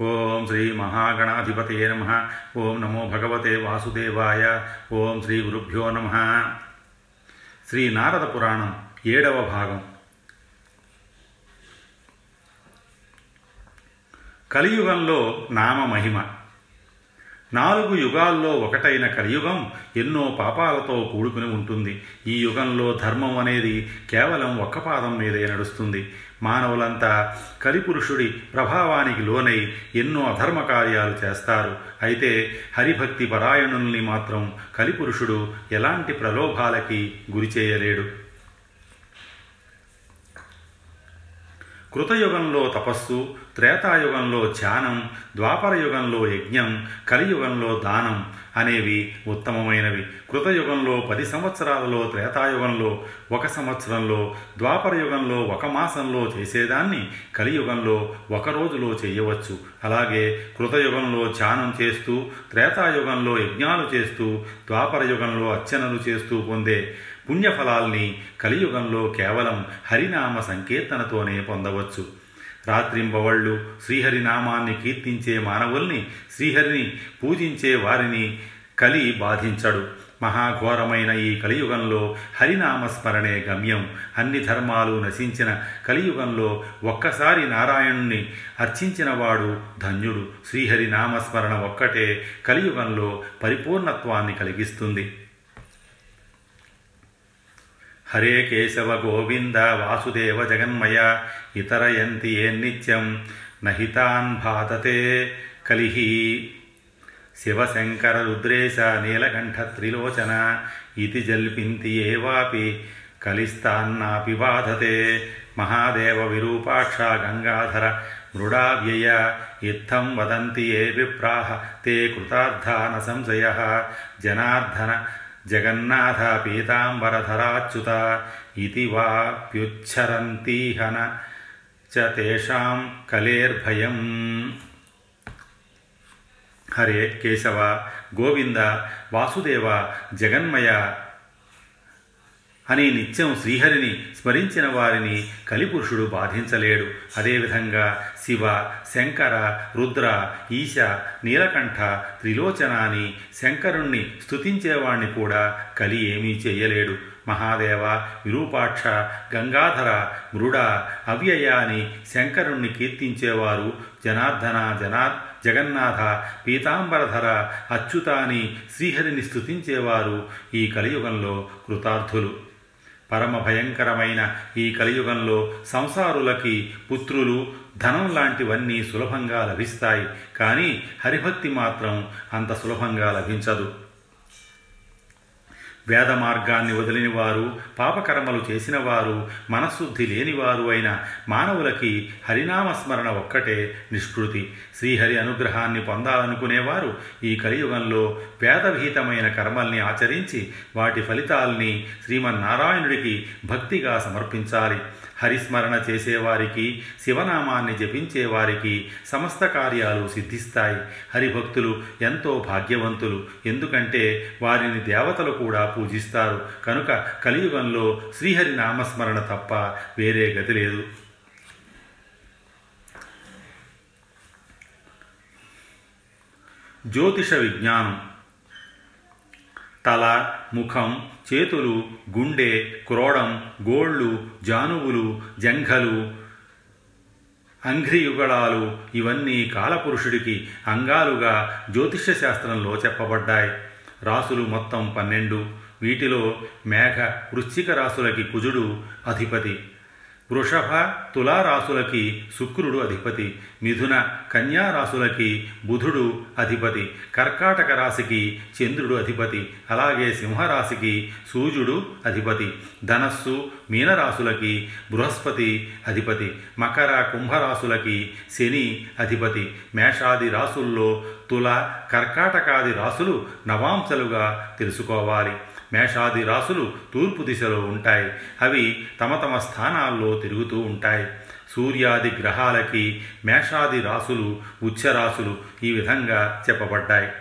ఓం శ్రీ మహాగణాధిపతే నమ. ఓం నమో భగవతే వాసుదేవాయ. ఓం శ్రీ గురుభ్యో నమ. శ్రీ నారద పురాణం ఏడవ భాగం. కలియుగంలో నామ మహిమ. నాలుగు యుగాల్లో ఒకటైన కలియుగం ఎన్నో పాపాలతో కూడుకుని ఉంటుంది. ఈ యుగంలో ధర్మం అనేది కేవలం ఒక్క పాదం మీదే నడుస్తుంది. మానవులంతా కలిపురుషుడి ప్రభావానికి లోనై ఎన్నో అధర్మ కార్యాలు చేస్తారు. అయితే హరిభక్తి పరాయణుల్ని మాత్రం కలిపురుషుడు ఎలాంటి ప్రలోభాలకి గురి చేయలేడు. కృతయుగంలో తపస్సు త్రేతాయుగంలో ధ్యానం ద్వాపరయుగంలో యజ్ఞం కలియుగంలో దానం అనేవి ఉత్తమమైనవి. కృతయుగంలో పది సంవత్సరాలలో త్రేతాయుగంలో ఒక సంవత్సరంలో ద్వాపరయుగంలో ఒక మాసంలో చేసేదాన్ని కలియుగంలో ఒక రోజులో చేయవచ్చు. అలాగే కృతయుగంలో ధ్యానం చేస్తూ త్రేతాయుగంలో యజ్ఞాలు చేస్తూ ద్వాపరయుగంలో అర్చనలు చేస్తూ పొందే పుణ్యఫలాల్ని కలియుగంలో కేవలం హరినామ సంకీర్తనతోనే పొందవచ్చు. రాత్రింబవళ్ళు శ్రీహరినామాన్ని కీర్తించే మానవుల్ని శ్రీహరిని పూజించే వారిని కలి బాధించడు. మహాఘోరమైన ఈ కలియుగంలో హరినామస్మరణే గమ్యం. అన్ని ధర్మాలు నశించిన కలియుగంలో ఒక్కసారి నారాయణుణ్ణి అర్చించినవాడు ధన్యుడు. శ్రీహరి నామస్మరణ ఒక్కటే కలియుగంలో పరిపూర్ణత్వాన్ని కలిగిస్తుంది. హరే కేశవ గోవింద వాసుదేవ జగన్మయ ఇతరయంతి ఏ నిత్యం నహితాన్ భాతతే కలిహి. శివశంకర రుద్రేశ నీలకంఠ త్రిలోచన ఇది జల్పింతి ఏవాపి కలిస్తాన్నాపి బాధతే మహాదేవ విరూపాక్ష గంగాధర మృడావ్యయ ఇత్థం వదంతి ఏ విప్రాహ. తే కృతార్థాన సంశయ. జనార్దన జగన్నాథ పీతాంబరధరాచ్యుత ఇది వాప్యుచ్చరంతీహన చ తేషాం కలేర్భయం. హరే కేశవ గోవింద వాసుదేవ జగన్మయ అని నిత్యం శ్రీహరిని స్మరించిన వారిని కలిపురుషుడు బాధించలేడు. అదేవిధంగా శివ శంకర రుద్ర ఈశ నీలకంఠ త్రిలోచనాని శంకరుణ్ణి స్తుతించేవాణ్ణి కూడా కలి ఏమీ చేయలేడు. మహాదేవ విరూపాక్ష గంగాధర మృడ అవ్యయాని శంకరుణ్ణి కీర్తించేవారు జనార్దన జనార్ జగన్నాథ పీతాంబరధర అచ్యుతాని శ్రీహరిని స్తుతించేవారు ఈ కలియుగంలో కృతార్థులు. పరమ భయంకరమైన ఈ కలియుగంలో సంసారులకి పుత్రులు ధనం లాంటివన్నీ సులభంగా లభిస్తాయి. కానీ హరిభక్తి మాత్రం అంత సులభంగా లభించదు. వేద మార్గాన్ని వదిలినవారు పాపకర్మలు చేసినవారు మనశుద్ధి లేనివారు అయిన మానవులకి హరినామస్మరణ ఒక్కటే నిష్కృతి. శ్రీహరి అనుగ్రహాన్ని పొందాలనుకునేవారు ఈ కలియుగంలో వేదవిహితమైన కర్మల్ని ఆచరించి వాటి ఫలితాల్ని శ్రీమన్నారాయణుడికి భక్తిగా సమర్పించాలి. హరిస్మరణ చేసేవారికి శివనామాన్ని జపించేవారికి సమస్త కార్యాలు సిద్ధిస్తాయి. హరిభక్తులు ఎంతో భాగ్యవంతులు. ఎందుకంటే వారిని దేవతలు కూడా పూజిస్తారు. కనుక కలియుగంలో శ్రీహరి నామస్మరణ తప్ప వేరే గతి లేదు. జ్యోతిష విజ్ఞానం. తల ముఖం చేతులు గుండె క్రోడం గోళ్ళు జానువులు జంఘలు అంఘ్రియుగళాలు ఇవన్నీ కాలపురుషుడికి అంగాలుగా జ్యోతిష్య శాస్త్రంలో చెప్పబడ్డాయి. రాసులు మొత్తం పన్నెండు. వీటిలో మేఘ వృశ్చిక రాసులకి కుజుడు అధిపతి. వృషభ తులారాశులకి శుక్రుడు అధిపతి మిథున కన్యారాశులకి బుధుడు అధిపతి కర్కాటక రాశికి చంద్రుడు అధిపతి అలాగే సింహరాశికి సూర్యుడు అధిపతి ధనస్సు మీనరాశులకి బృహస్పతి అధిపతి మకర కుంభరాశులకి శని అధిపతి మేషాది రాసుల్లో తుల కర్కాటకాది రాసులు నవాంశలుగా తెలుసుకోవాలి. మేషాది రాసులు తూర్పు దిశలో ఉంటాయి. అవి తమ తమ స్థానాల్లో తిరుగుతూ ఉంటాయి. సూర్యాది గ్రహాలకి మేషాది రాసులు ఉచ్చరాసులు ఈ విధంగా చెప్పబడ్డాయి.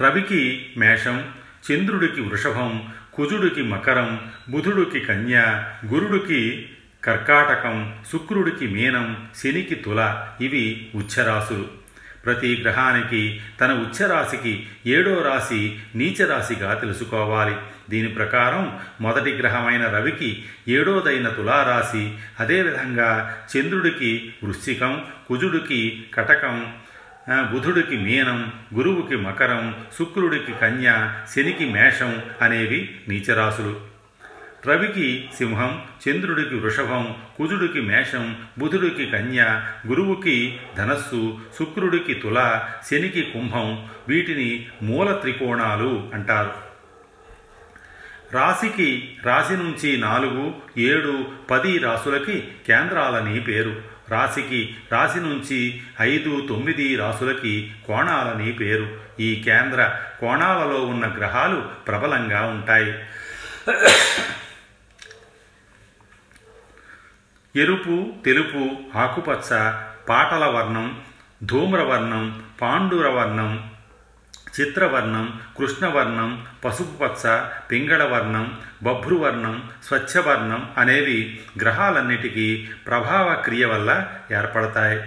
రవికి మేషం చంద్రుడికి వృషభం కుజుడికి మకరం బుధుడికి కన్య గురుడికి కర్కాటకం శుక్రుడికి మీనం శనికి తుల ఇవి ఉచ్చరాసులు. ప్రతి గ్రహానికి తన ఉచ్చరాశికి ఏడో రాశి నీచరాశిగా తెలుసుకోవాలి. దీని ప్రకారం మొదటి గ్రహమైన రవికి ఏడోదైన తులారాశి అదేవిధంగా చంద్రుడికి వృశ్చికం కుజుడికి కటకం బుధుడికి మీనం గురువుకి మకరం శుక్రుడికి కన్య శనికి మేషం అనేవి నీచరాశులు. రవికి సింహం చంద్రుడికి వృషభం కుజుడికి మేషం బుధుడికి కన్య గురువుకి ధనస్సు శుక్రుడికి తుల శనికి కుంభం వీటిని మూల త్రికోణాలు అంటారు. రాశికి రాశి నుంచి నాలుగు ఏడు పది రాసులకి కేంద్రాలని పేరు. రాశికి రాశి నుంచి ఐదు తొమ్మిది రాసులకి కోణాలని పేరు. ఈ కేంద్ర కోణాలలో ఉన్న గ్రహాలు ప్రబలంగా ఉంటాయి. ఎరుపు తెలుపు ఆకుపచ్చ పాటల వర్ణం ధూమ్రవర్ణం పాండురవర్ణం చిత్రవర్ణం కృష్ణవర్ణం పసుపు పచ్చ పింగళవర్ణం బభ్రువర్ణం స్వచ్ఛవర్ణం అనేవి గ్రహాలన్నిటికీ ప్రభావ క్రియ వల్ల ఏర్పడతాయి.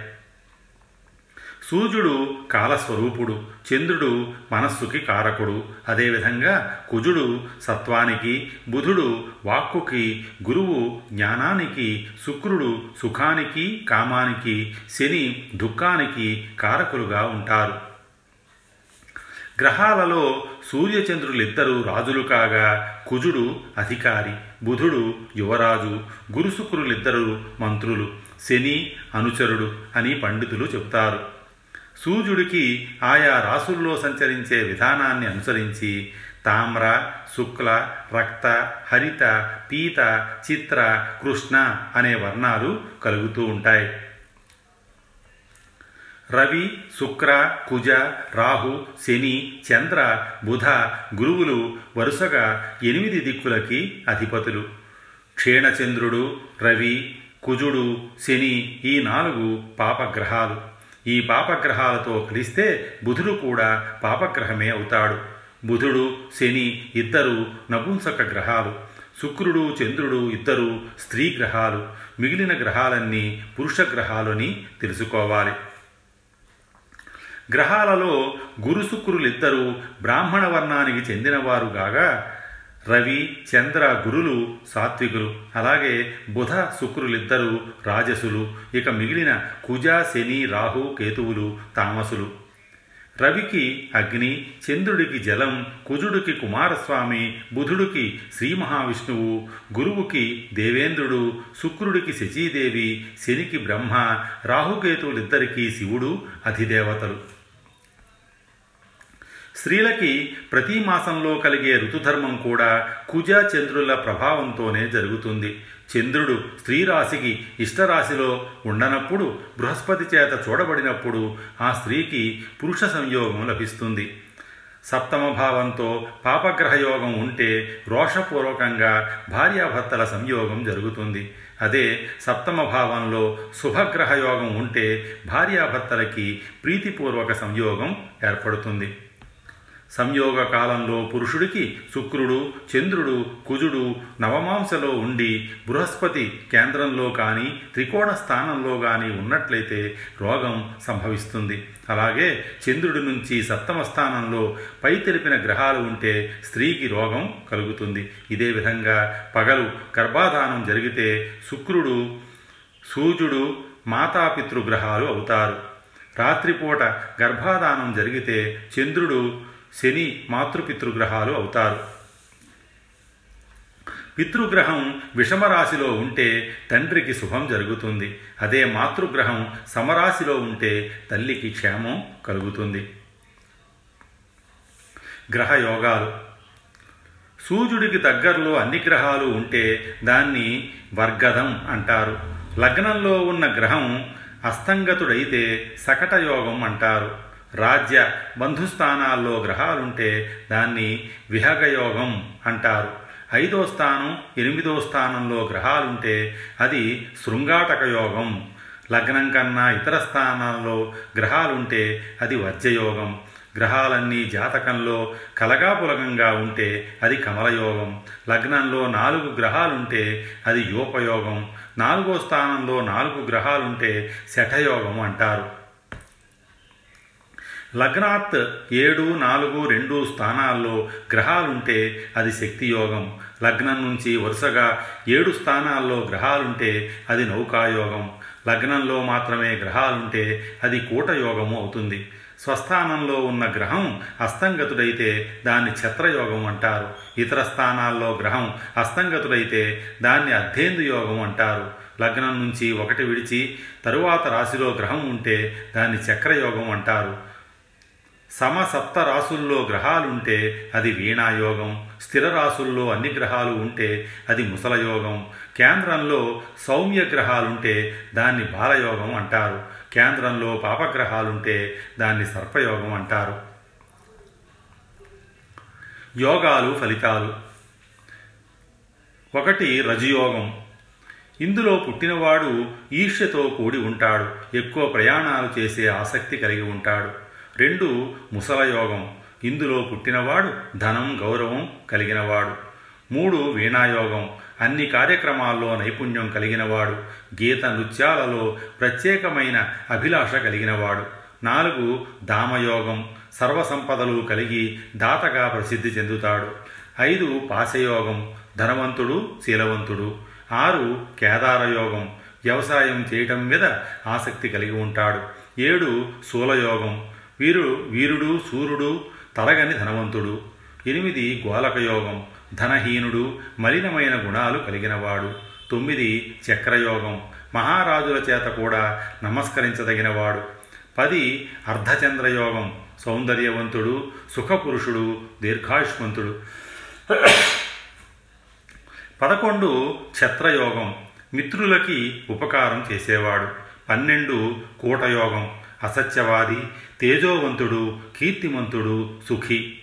సూర్యుడు కాలస్వరూపుడు చంద్రుడు మనస్సుకి కారకుడు అదేవిధంగా కుజుడు సత్వానికి బుధుడు వాక్కుకి గురువు జ్ఞానానికి శుక్రుడు సుఖానికి కామానికి శని దుఃఖానికి కారకులుగా ఉంటారు. గ్రహాలలో సూర్యచంద్రులిద్దరూ రాజులు కాగా కుజుడు అధికారి బుధుడు యువరాజు గురుశుక్రులిద్దరూ మంత్రులు శని అనుచరుడు అని పండితులు చెప్తారు. సూర్యుడికి ఆయా రాసుల్లో సంచరించే విధానాన్ని అనుసరించి తామ్ర శుక్ల రక్త హరిత పీత చిత్ర కృష్ణ అనే వర్ణాలు కలుగుతూ ఉంటాయి. రవి శుక్ర కుజ రాహు శని చంద్ర బుధ గురువులు వరుసగా ఎనిమిది దిక్కులకి అధిపతులు. క్షీణచంద్రుడు రవి కుజుడు శని ఈ నాలుగు పాపగ్రహాలు. ఈ పాపగ్రహాలతో కలిస్తే బుధుడు కూడా పాపగ్రహమే అవుతాడు. బుధుడు శని ఇద్దరు నపుంసక గ్రహాలు. శుక్రుడు చంద్రుడు ఇద్దరు స్త్రీ గ్రహాలు. మిగిలిన గ్రహాలన్నీ పురుష గ్రహాలని తెలుసుకోవాలి. గ్రహాలలో గురు శుక్రులిద్దరూ బ్రాహ్మణ వర్ణానికి చెందినవారు కాగా రవి చంద్ర గురులు సాత్వికులు అలాగే బుధ శుక్రులిద్దరూ రాజసులు ఇక మిగిలిన కుజ శని రాహు కేతువులు తామసులు. రవికి అగ్ని చంద్రుడికి జలం కుజుడికి కుమారస్వామి బుధుడికి శ్రీ మహావిష్ణువు గురువుకి దేవేంద్రుడు శుక్రుడికి శచీదేవి శనికి బ్రహ్మ రాహుకేతువులిద్దరికీ శివుడు అధిదేవతలు. స్త్రీలకి ప్రతి మాసంలో కలిగే ఋతుధర్మం కూడా కుజ చంద్రుల ప్రభావంతోనే జరుగుతుంది. చంద్రుడు స్త్రీ రాశికి ఇష్టరాశిలో ఉండనప్పుడు బృహస్పతి చేత చూడబడినప్పుడు ఆ స్త్రీకి పురుష సంయోగం లభిస్తుంది. సప్తమ భావంతో పాపగ్రహయోగం ఉంటే రోషపూర్వకంగా భార్యాభర్తల సంయోగం జరుగుతుంది. అదే సప్తమ భావంలో శుభగ్రహయోగం ఉంటే భార్యాభర్తలకి ప్రీతిపూర్వక సంయోగం ఏర్పడుతుంది. సంయోగ కాలంలో పురుషుడికి శుక్రుడు చంద్రుడు కుజుడు నవమాంసలో ఉండి బృహస్పతి కేంద్రంలో కానీ త్రికోణ స్థానంలో కానీ ఉన్నట్లయితే రోగం సంభవిస్తుంది. అలాగే చంద్రుడి నుంచి సప్తమ స్థానంలో పై తెలిపిన గ్రహాలు ఉంటే స్త్రీకి రోగం కలుగుతుంది. ఇదే విధంగా పగలు గర్భాధానం జరిగితే శుక్రుడు సూర్యుడు మాతాపితృగ్రహాలు అవుతారు. రాత్రిపూట గర్భాధానం జరిగితే చంద్రుడు శని మాతృపితృగ్రహాలు అవుతారు. పితృగ్రహం విషమరాశిలో ఉంటే తండ్రికి శుభం జరుగుతుంది. అదే మాతృగ్రహం సమరాశిలో ఉంటే తల్లికి క్షేమం కలుగుతుంది. గ్రహ యోగాలు. సూర్యుడికి దగ్గరలో అన్ని గ్రహాలు ఉంటే దాన్ని వర్గదం అంటారు. లగ్నంలో ఉన్న గ్రహం అస్తంగతుడైతే సకట యోగం అంటారు. రాజ్య బంధుస్థానాల్లో గ్రహాలుంటే దాన్ని విహగయోగం అంటారు. ఐదో స్థానం ఎనిమిదో స్థానంలో గ్రహాలుంటే అది శృంగాటక యోగం లగ్నం కన్నా ఇతర స్థానాల్లో గ్రహాలుంటే అది వజ్రయోగం గ్రహాలన్నీ జాతకంలో కలగాపులగంగా ఉంటే అది కమలయోగం. లగ్నంలో నాలుగు గ్రహాలుంటే అది యోపయోగం. నాలుగో స్థానంలో నాలుగు గ్రహాలుంటే శఠయోగం అంటారు. లగ్నాత్ ఏడు నాలుగు రెండు స్థానాల్లో గ్రహాలుంటే అది శక్తియోగం. లగ్నం నుంచి వరుసగా ఏడు స్థానాల్లో గ్రహాలుంటే అది నౌకాయోగం. లగ్నంలో మాత్రమే గ్రహాలుంటే అది కూటయోగము అవుతుంది. స్వస్థానంలో ఉన్న గ్రహం అస్తంగతుడైతే దాన్ని ఛత్రయోగం అంటారు. ఇతర స్థానాల్లో గ్రహం అస్తంగతుడైతే దాన్ని అర్ధేందు యోగం అంటారు. లగ్నం నుంచి ఒకటి విడిచి తరువాత రాశిలో గ్రహం ఉంటే దాన్ని చక్రయోగం అంటారు. సమసప్త రాసుల్లో గ్రహాలుంటే అది వీణాయోగం స్థిర రాసుల్లో అన్ని గ్రహాలు ఉంటే అది ముసలయోగం. కేంద్రంలో సౌమ్య గ్రహాలుంటే దాన్ని బాలయోగం అంటారు. కేంద్రంలో పాపగ్రహాలుంటే దాన్ని సర్పయోగం అంటారు. యోగాలు ఫలితాలు. ఒకటి రజయోగం. ఇందులో పుట్టినవాడు ఈర్ష్యతో కూడి ఉంటాడు. ఎక్కువ ప్రయాణాలు చేసే ఆసక్తి కలిగి ఉంటాడు. రెండు ముసలయోగం ఇందులో పుట్టినవాడు ధనం గౌరవం కలిగినవాడు. మూడు వీణాయోగం. అన్ని కార్యక్రమాల్లో నైపుణ్యం కలిగినవాడు. గీత నృత్యాలలో ప్రత్యేకమైన అభిలాష కలిగినవాడు. నాలుగు దామయోగం. సర్వసంపదలు కలిగి దాతగా ప్రసిద్ధి చెందుతాడు. ఐదు పాశయోగం. ధనవంతుడు శీలవంతుడు. ఆరు కేదారయోగం. వ్యవసాయం చేయటం మీద ఆసక్తి కలిగి ఉంటాడు. ఏడు శూలయోగం వీరు వీరుడు సూర్యుడు తరగని ధనవంతుడు. ఎనిమిది గోలకయోగం ధనహీనుడు మలినమైన గుణాలు కలిగినవాడు. తొమ్మిది చక్రయోగం మహారాజుల చేత కూడా నమస్కరించదగినవాడు. పది అర్ధచంద్రయోగం సౌందర్యవంతుడు సుఖపురుషుడు దీర్ఘాయుష్మంతుడు. పదకొండు ఛత్రయోగం మిత్రులకి ఉపకారం చేసేవాడు. పన్నెండు కూటయోగం అసత్యవాది తేజోవంతుడు కీర్తిమంతుడు సుఖి.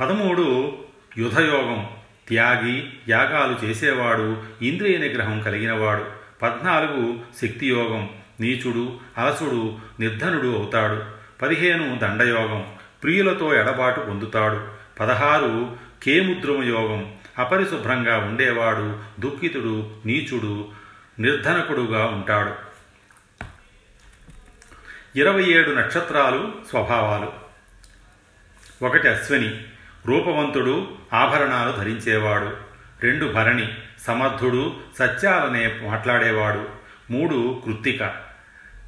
పదమూడు యుధయోగం. త్యాగి యాగాలు చేసేవాడు ఇంద్రియ నిగ్రహం కలిగినవాడు. పద్నాలుగు శక్తియోగం. నీచుడు అలసుడు నిర్ధనుడు అవుతాడు. పదిహేను దండయోగం. ప్రియులతో ఎడబాటు పొందుతాడు. పదహారు కేముద్రుమ యోగం అపరిశుభ్రంగా ఉండేవాడు దుఃఖితుడు నీచుడు నిర్ధనకుడుగా ఉంటాడు. ఇరవై ఏడు నక్షత్రాలు స్వభావాలు. ఒకటి అశ్విని రూపవంతుడు ఆభరణాలు ధరించేవాడు. రెండు భరణి సమర్థుడు సత్యాలనే మాట్లాడేవాడు. మూడు కృత్తిక.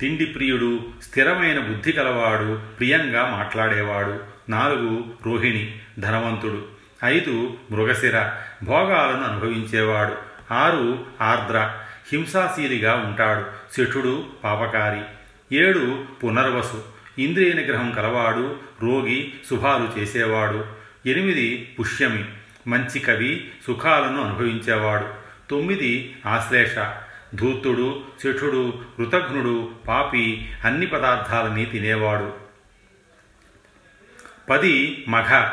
తిండి ప్రియుడు స్థిరమైన బుద్ధి కలవాడు ప్రియంగా మాట్లాడేవాడు. నాలుగు రోహిణి ధనవంతుడు. ఐదు మృగశిర భోగాలను అనుభవించేవాడు. ఆరు ఆర్ద్ర హింసాశీలిగా ఉంటాడు. శఠుడు పాపకారి. ఏడు పునర్వసు. ఇంద్రియ నిగ్రహం కలవాడు రోగి శుభాలు చేసేవాడు. ఎనిమిది పుష్యమి మంచి కవి సుఖాలను అనుభవించేవాడు. తొమ్మిది ఆశ్లేష ధూర్తుడు శఠుడు కృతఘ్నుడు పాపి అన్ని పదార్థాలని తినేవాడు. పది మఘ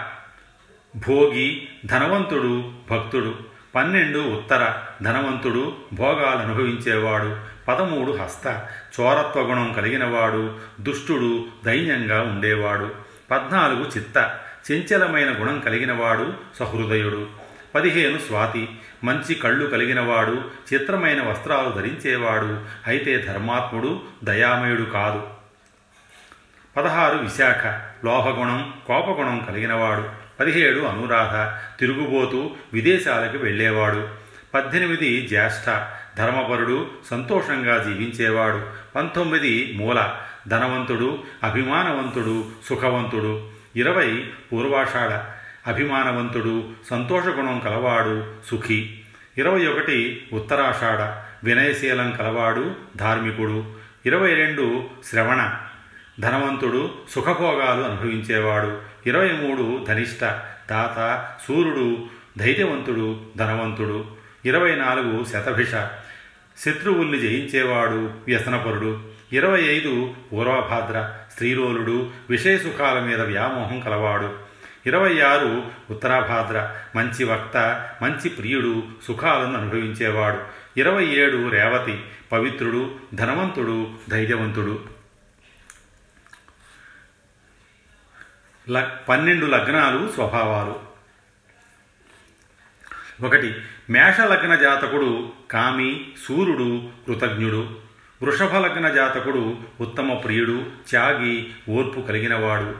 భోగి ధనవంతుడు భక్తుడు. పన్నెండు ఉత్తర ధనవంతుడు భోగాలు అనుభవించేవాడు. పదమూడు హస్త చోరత్వ గుణం కలిగినవాడు దుష్టుడు దైన్యంగా ఉండేవాడు. పద్నాలుగు చిత్త చంచలమైన గుణం కలిగినవాడు సహృదయుడు. పదిహేను స్వాతి మంచి కళ్ళు కలిగినవాడు చిత్రమైన వస్త్రాలు ధరించేవాడు అయితే ధర్మాత్ముడు దయామయుడు కాదు. పదహారు విశాఖ లోహగుణం కోపగుణం కలిగినవాడు. పదిహేడు అనురాధ తిరుగుబోతూ విదేశాలకు వెళ్ళేవాడు. పద్దెనిమిది జ్యేష్ఠ ధర్మపరుడు సంతోషంగా జీవించేవాడు. పంతొమ్మిది మూల. ధనవంతుడు అభిమానవంతుడు సుఖవంతుడు. ఇరవై పూర్వాషాఢ. అభిమానవంతుడు సంతోషగుణం కలవాడు సుఖి. ఇరవై ఒకటి ఉత్తరాషాఢ. వినయశీలం కలవాడు ధార్మికుడు. ఇరవై రెండు శ్రవణ. ధనవంతుడు సుఖభోగాలు అనుభవించేవాడు. ఇరవై మూడు ధనిష్ట. దాత సూర్యుడు ధైర్యవంతుడు ధనవంతుడు. ఇరవై నాలుగు శతభిష. శత్రువుల్ని జయించేవాడు వ్యసనపరుడు. ఇరవై ఐదు పూర్వభాద్ర స్త్రీలోలుడు విషయసుఖాల మీద వ్యామోహం కలవాడు. ఇరవై ఆరు ఉత్తరాభాద్ర మంచి వక్త మంచి ప్రియుడు సుఖాలను అనుభవించేవాడు. ఇరవై ఏడు రేవతి పవిత్రుడు ధనవంతుడు ధైర్యవంతుడు. పన్నెండు లగ్నాలు స్వభావాలు. ఒకటి మేషలగ్న జాతకుడు కామి సూర్యుడు కృతజ్ఞుడు. వృషభలగ్న జాతకుడు ఉత్తమ ప్రియుడు త్యాగి ఓర్పు కలిగినవాడు.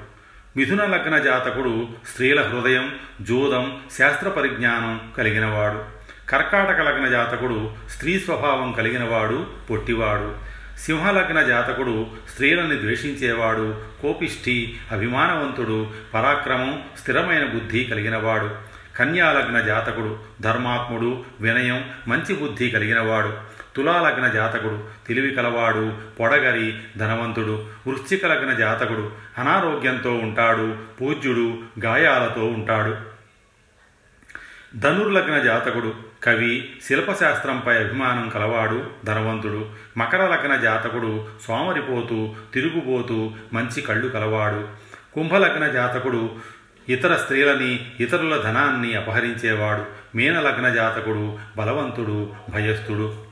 మిథున లగ్న జాతకుడు స్త్రీల హృదయం జోదం శాస్త్ర పరిజ్ఞానం కలిగినవాడు. కర్కాటక లగ్న జాతకుడు స్త్రీ స్వభావం కలిగినవాడు పొట్టివాడు. సింహలగ్న జాతకుడు స్త్రీలను ద్వేషించేవాడు కోపిష్ఠి అభిమానవంతుడు పరాక్రమం స్థిరమైన బుద్ధి కలిగినవాడు. కన్యాలగ్న జాతకుడు ధర్మాత్ముడు వినయం మంచి బుద్ధి కలిగినవాడు తులాలగ్న జాతకుడు తెలివి కలవాడు పొడగరి ధనవంతుడు వృశ్చిక లగ్న జాతకుడు అనారోగ్యంతో ఉంటాడు పూజ్యుడు గాయాలతో ఉంటాడు. ధనుర్లగ్న జాతకుడు కవి శిల్పశాస్త్రంపై అభిమానం కలవాడు ధనవంతుడు మకర లగ్న జాతకుడు సోమరిపోతూ తిరుగుబోతూ మంచి కళ్ళు కలవాడు. కుంభలగ్న జాతకుడు ఇతర స్త్రీలని ఇతరుల ధనాన్ని అపహరించేవాడు మీనలగ్న జాతకుడు బలవంతుడు భయస్థుడు.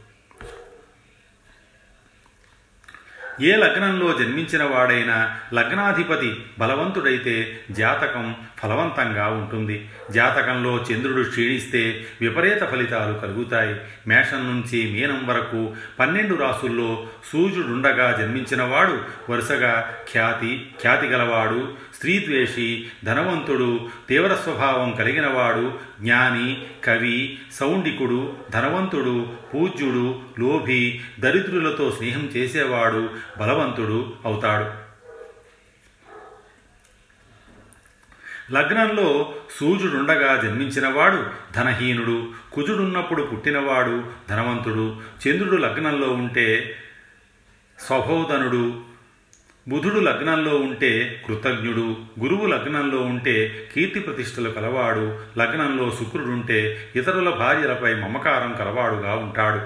ఏ లగ్నంలో జన్మించిన వాడైనా లగ్నాధిపతి బలవంతుడైతే జాతకం ఫలవంతంగా ఉంటుంది. జాతకంలో చంద్రుడు క్షీణిస్తే విపరీత ఫలితాలు కలుగుతాయి. మేషం నుంచి మీనం వరకు పన్నెండు రాసుల్లో సూర్యుడుండగా జన్మించినవాడు వరుసగా ఖ్యాతి ఖ్యాతి గలవాడు స్త్రీద్వేషి ధనవంతుడు తీవ్ర స్వభావం కలిగినవాడు జ్ఞాని కవి సౌండికుడు ధనవంతుడు పూజ్యుడు లోభి దరిద్రులతో స్నేహం చేసేవాడు బలవంతుడు అవుతాడు. లగ్నంలో సూర్యుడుండగా జన్మించినవాడు ధనహీనుడు కుజుడున్నప్పుడు పుట్టినవాడు ధనవంతుడు చంద్రుడు లగ్నంలో ఉంటే స్వభోధనుడు బుధుడు లగ్నంలో ఉంటే కృతజ్ఞుడు గురువు లగ్నంలో ఉంటే కీర్తి ప్రతిష్టలు కలవాడు లగ్నంలో శుక్రుడుంటే ఇతరుల భార్యలపై మమకారం కలవాడుగా ఉంటాడు.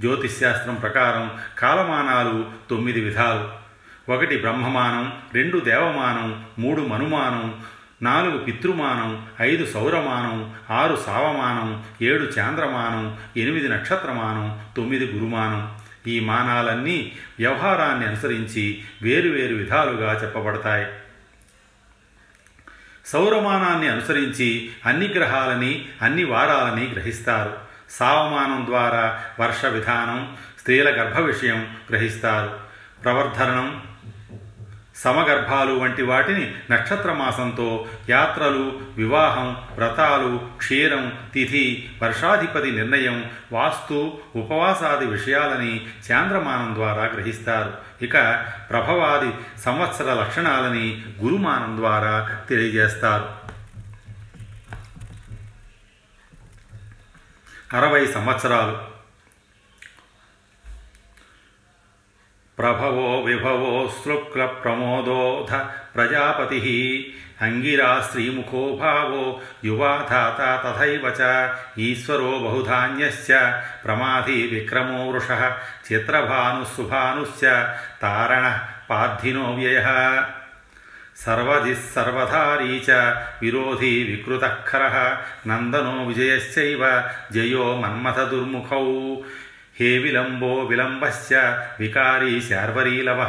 జ్యోతిష్శాస్త్రం ప్రకారం కాలమానాలు తొమ్మిది విధాలు. ఒకటి బ్రహ్మమానం రెండు దేవమానం మూడు మనుమానం నాలుగు పితృమానం ఐదు సౌరమానం ఆరు సావమానం ఏడు చాంద్రమానం ఎనిమిది నక్షత్రమానం తొమ్మిది గురుమానం. ఈ మానాలన్నీ వ్యవహారాన్ని అనుసరించి వేరువేరు విధాలుగా చెప్పబడతాయి. సౌరమానాన్ని అనుసరించి అన్ని గ్రహాలని అన్ని వారాలని గ్రహిస్తారు. సావమానం ద్వారా వర్ష విధానం స్త్రీల గర్భ విషయం గ్రహిస్తారు. ప్రవర్ధనం సమగర్భాలు వంటి వాటిని నక్షత్రమాసంతో యాత్రలు వివాహం వ్రతాలు క్షీరం తిథి వర్షాధిపతి నిర్ణయం వాస్తు ఉపవాసాది విషయాలని చాంద్రమానం ద్వారా గ్రహిస్తారు. ఇక ప్రభవాది సంవత్సర లక్షణాలని గురుమానం ద్వారా తెలియజేస్తారు. అరవై సంవత్సరాలు. ప్రభవో విభవో శుక్ల ప్రమోదోధ ప్రజాపతి అంగిరా శ్రీముఖో భావో యువాధాత తథైవ చ ఈశ్వరో బహుధాన్యశ్చ ప్రమాధి విక్రమో వృష చిత్రభానుసుభానుశ్చ తారణ పార్థినో వ్యయ సర్వధిస్సర్వధారీ చ విరోధీ వికృతఃఖర నందనో విజయశ్చైవ జయో మన్మథదుర్ముఖౌ హే విలంబో విలంబశ్చ వికారీ శార్వరీలవ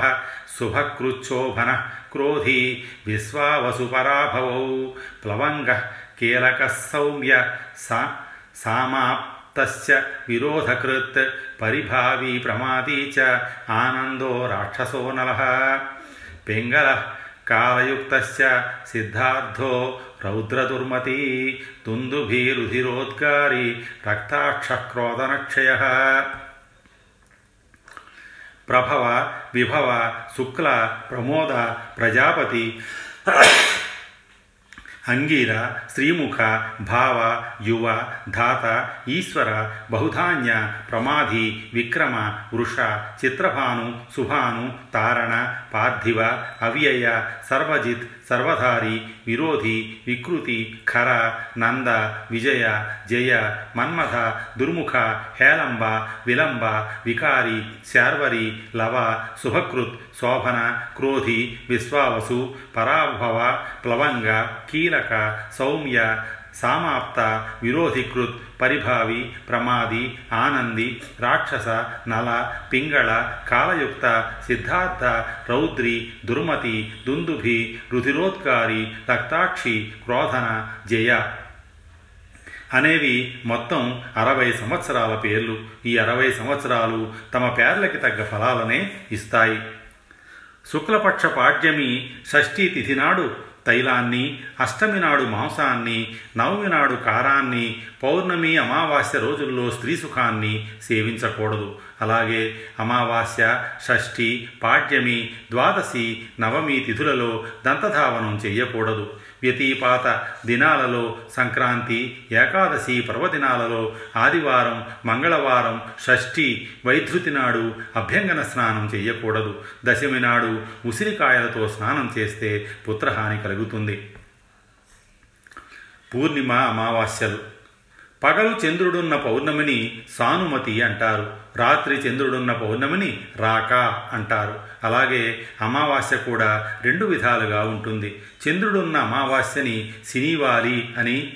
శుభకృచ్చోభన క్రోధీ విశ్వావసుపరాభవౌ ప్లవంగ కీలక సౌమ్య సా సామాప్తస్య విరోధకృత్ పరిభావీ ప్రమాదీ చ ఆనందో రాక్షసో నలః పింగళ కాలయుక్త సిద్ధార్థో రౌద్రదుర్మతి దుందుభీరుధిరోద్గారి రక్తాక్షక్రోధనక్షయ ప్రభవ విభవ శుక్ల ప్రమోద ప్రజాపతి అంగీర శ్రీముఖ భావ యువ ధాత ఈశ్వర బహుధాన్య ప్రమాధి విక్రమ వృష చిత్రభాను శుభాను తారణ పార్థివ అవ్యయ సర్వజిత్ సర్వధారి విరోధి వికృతి ఖర నంద విజయ జయ మన్మథ దుర్ముఖ హేళంబ విలంబ వికారి శార్వరి లవ శుభకృత్ శోభన క్రోధి విశ్వావసు పరాభవ ప్లవంగ కీలక సౌమ్య సామాప్త విరోధికృత్ పరిభావి ప్రమాది ఆనంది రాక్షస నల పింగళ కాలయుక్త సిద్ధార్థ రౌద్రి దుర్మతి దుందుభి రుధిరోద్గారి రక్తాక్షి క్రోధన జయ. అనేవి మొత్తం అరవై సంవత్సరాల పేర్లు. ఈ అరవై సంవత్సరాలు తమ పేర్లకి తగ్గ ఫలాలనే ఇస్తాయి. శుక్లపక్ష పాడ్యమి షష్ఠీ తిథి నాడు తైలాన్ని అష్టమి నాడు మాంసాన్ని నవమి నాడు కారాన్ని పౌర్ణమి అమావాస్య రోజుల్లో స్త్రీ సుఖాన్ని సేవించకూడదు. అలాగే అమావాస్య షష్ఠి పాడ్యమి ద్వాదశి నవమి తిథులలో దంతధావనం చేయకూడదు. వ్యతిపాత దినాలలో సంక్రాంతి ఏకాదశి పర్వదినాలలో ఆదివారం మంగళవారం షష్ఠి వైధృతి నాడు అభ్యంగన స్నానం చేయకూడదు. దశమి నాడు ఉసిరికాయలతో స్నానం చేస్తే పుత్రహాని కలుగుతుంది. పూర్ణిమ అమావాస్యలు. పగలు చంద్రుడున్న పౌర్ణమిని సానుమతి అంటారు. రాత్రి చంద్రుడున్న పౌర్ణమిని రాక అంటారు. అలాగే అమావాస్య కూడా రెండు విధాలుగా ఉంటుంది. చంద్రుడున్న అమావాస్యని శనివారి అని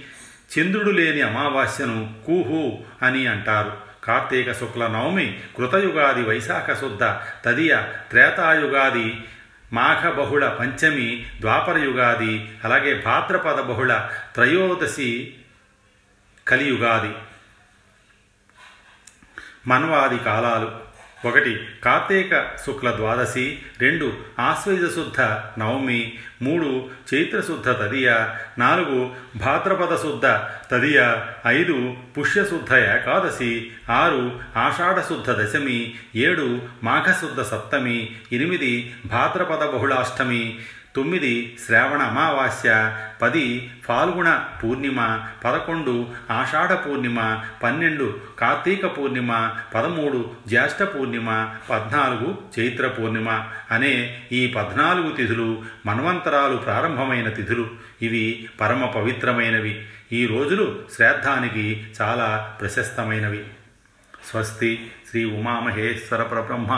చంద్రుడు లేని అమావాస్యను కూహు అని అంటారు. కార్తీక శుక్ల నవమి కృతయుగాది వైశాఖ శుద్ధ తదియ త్రేతాయుగాది మాఘ బహుళ పంచమి ద్వాపరయుగాది అలాగే భాద్రపద బహుళ త్రయోదశి కలియుగాది. మన్వాది కాలాలు. ఒకటి కార్తీక శుక్ల ద్వాదశి. రెండు ఆశ్వయుజ శుద్ధ నవమి. మూడు చైత్రశుద్ధ తదియ. నాలుగు భాద్రపద శుద్ధ తదియ. ఐదు పుష్యశుద్ధ ఏకాదశి. ఆరు ఆషాఢశుద్ధ దశమి. ఏడు మాఘశుద్ధ సప్తమి. ఎనిమిది భాద్రపద బహుళాష్టమి. తొమ్మిది శ్రావణ అమావాస్య పది ఫాల్గుణ పూర్ణిమ పదకొండు ఆషాఢ పూర్ణిమ పన్నెండు కార్తీక పూర్ణిమ పదమూడు జ్యేష్ఠ పూర్ణిమ పద్నాలుగు చైత్ర పూర్ణిమ అనే ఈ పద్నాలుగు తిథులు మన్వంతరాలు ప్రారంభమైన తిథులు. ఇవి పరమ పవిత్రమైనవి. ఈ రోజులు శ్రాద్ధానికి చాలా ప్రశస్తమైనవి. స్వస్తి శ్రీ ఉమామహేశ్వర పరబ్రహ్మ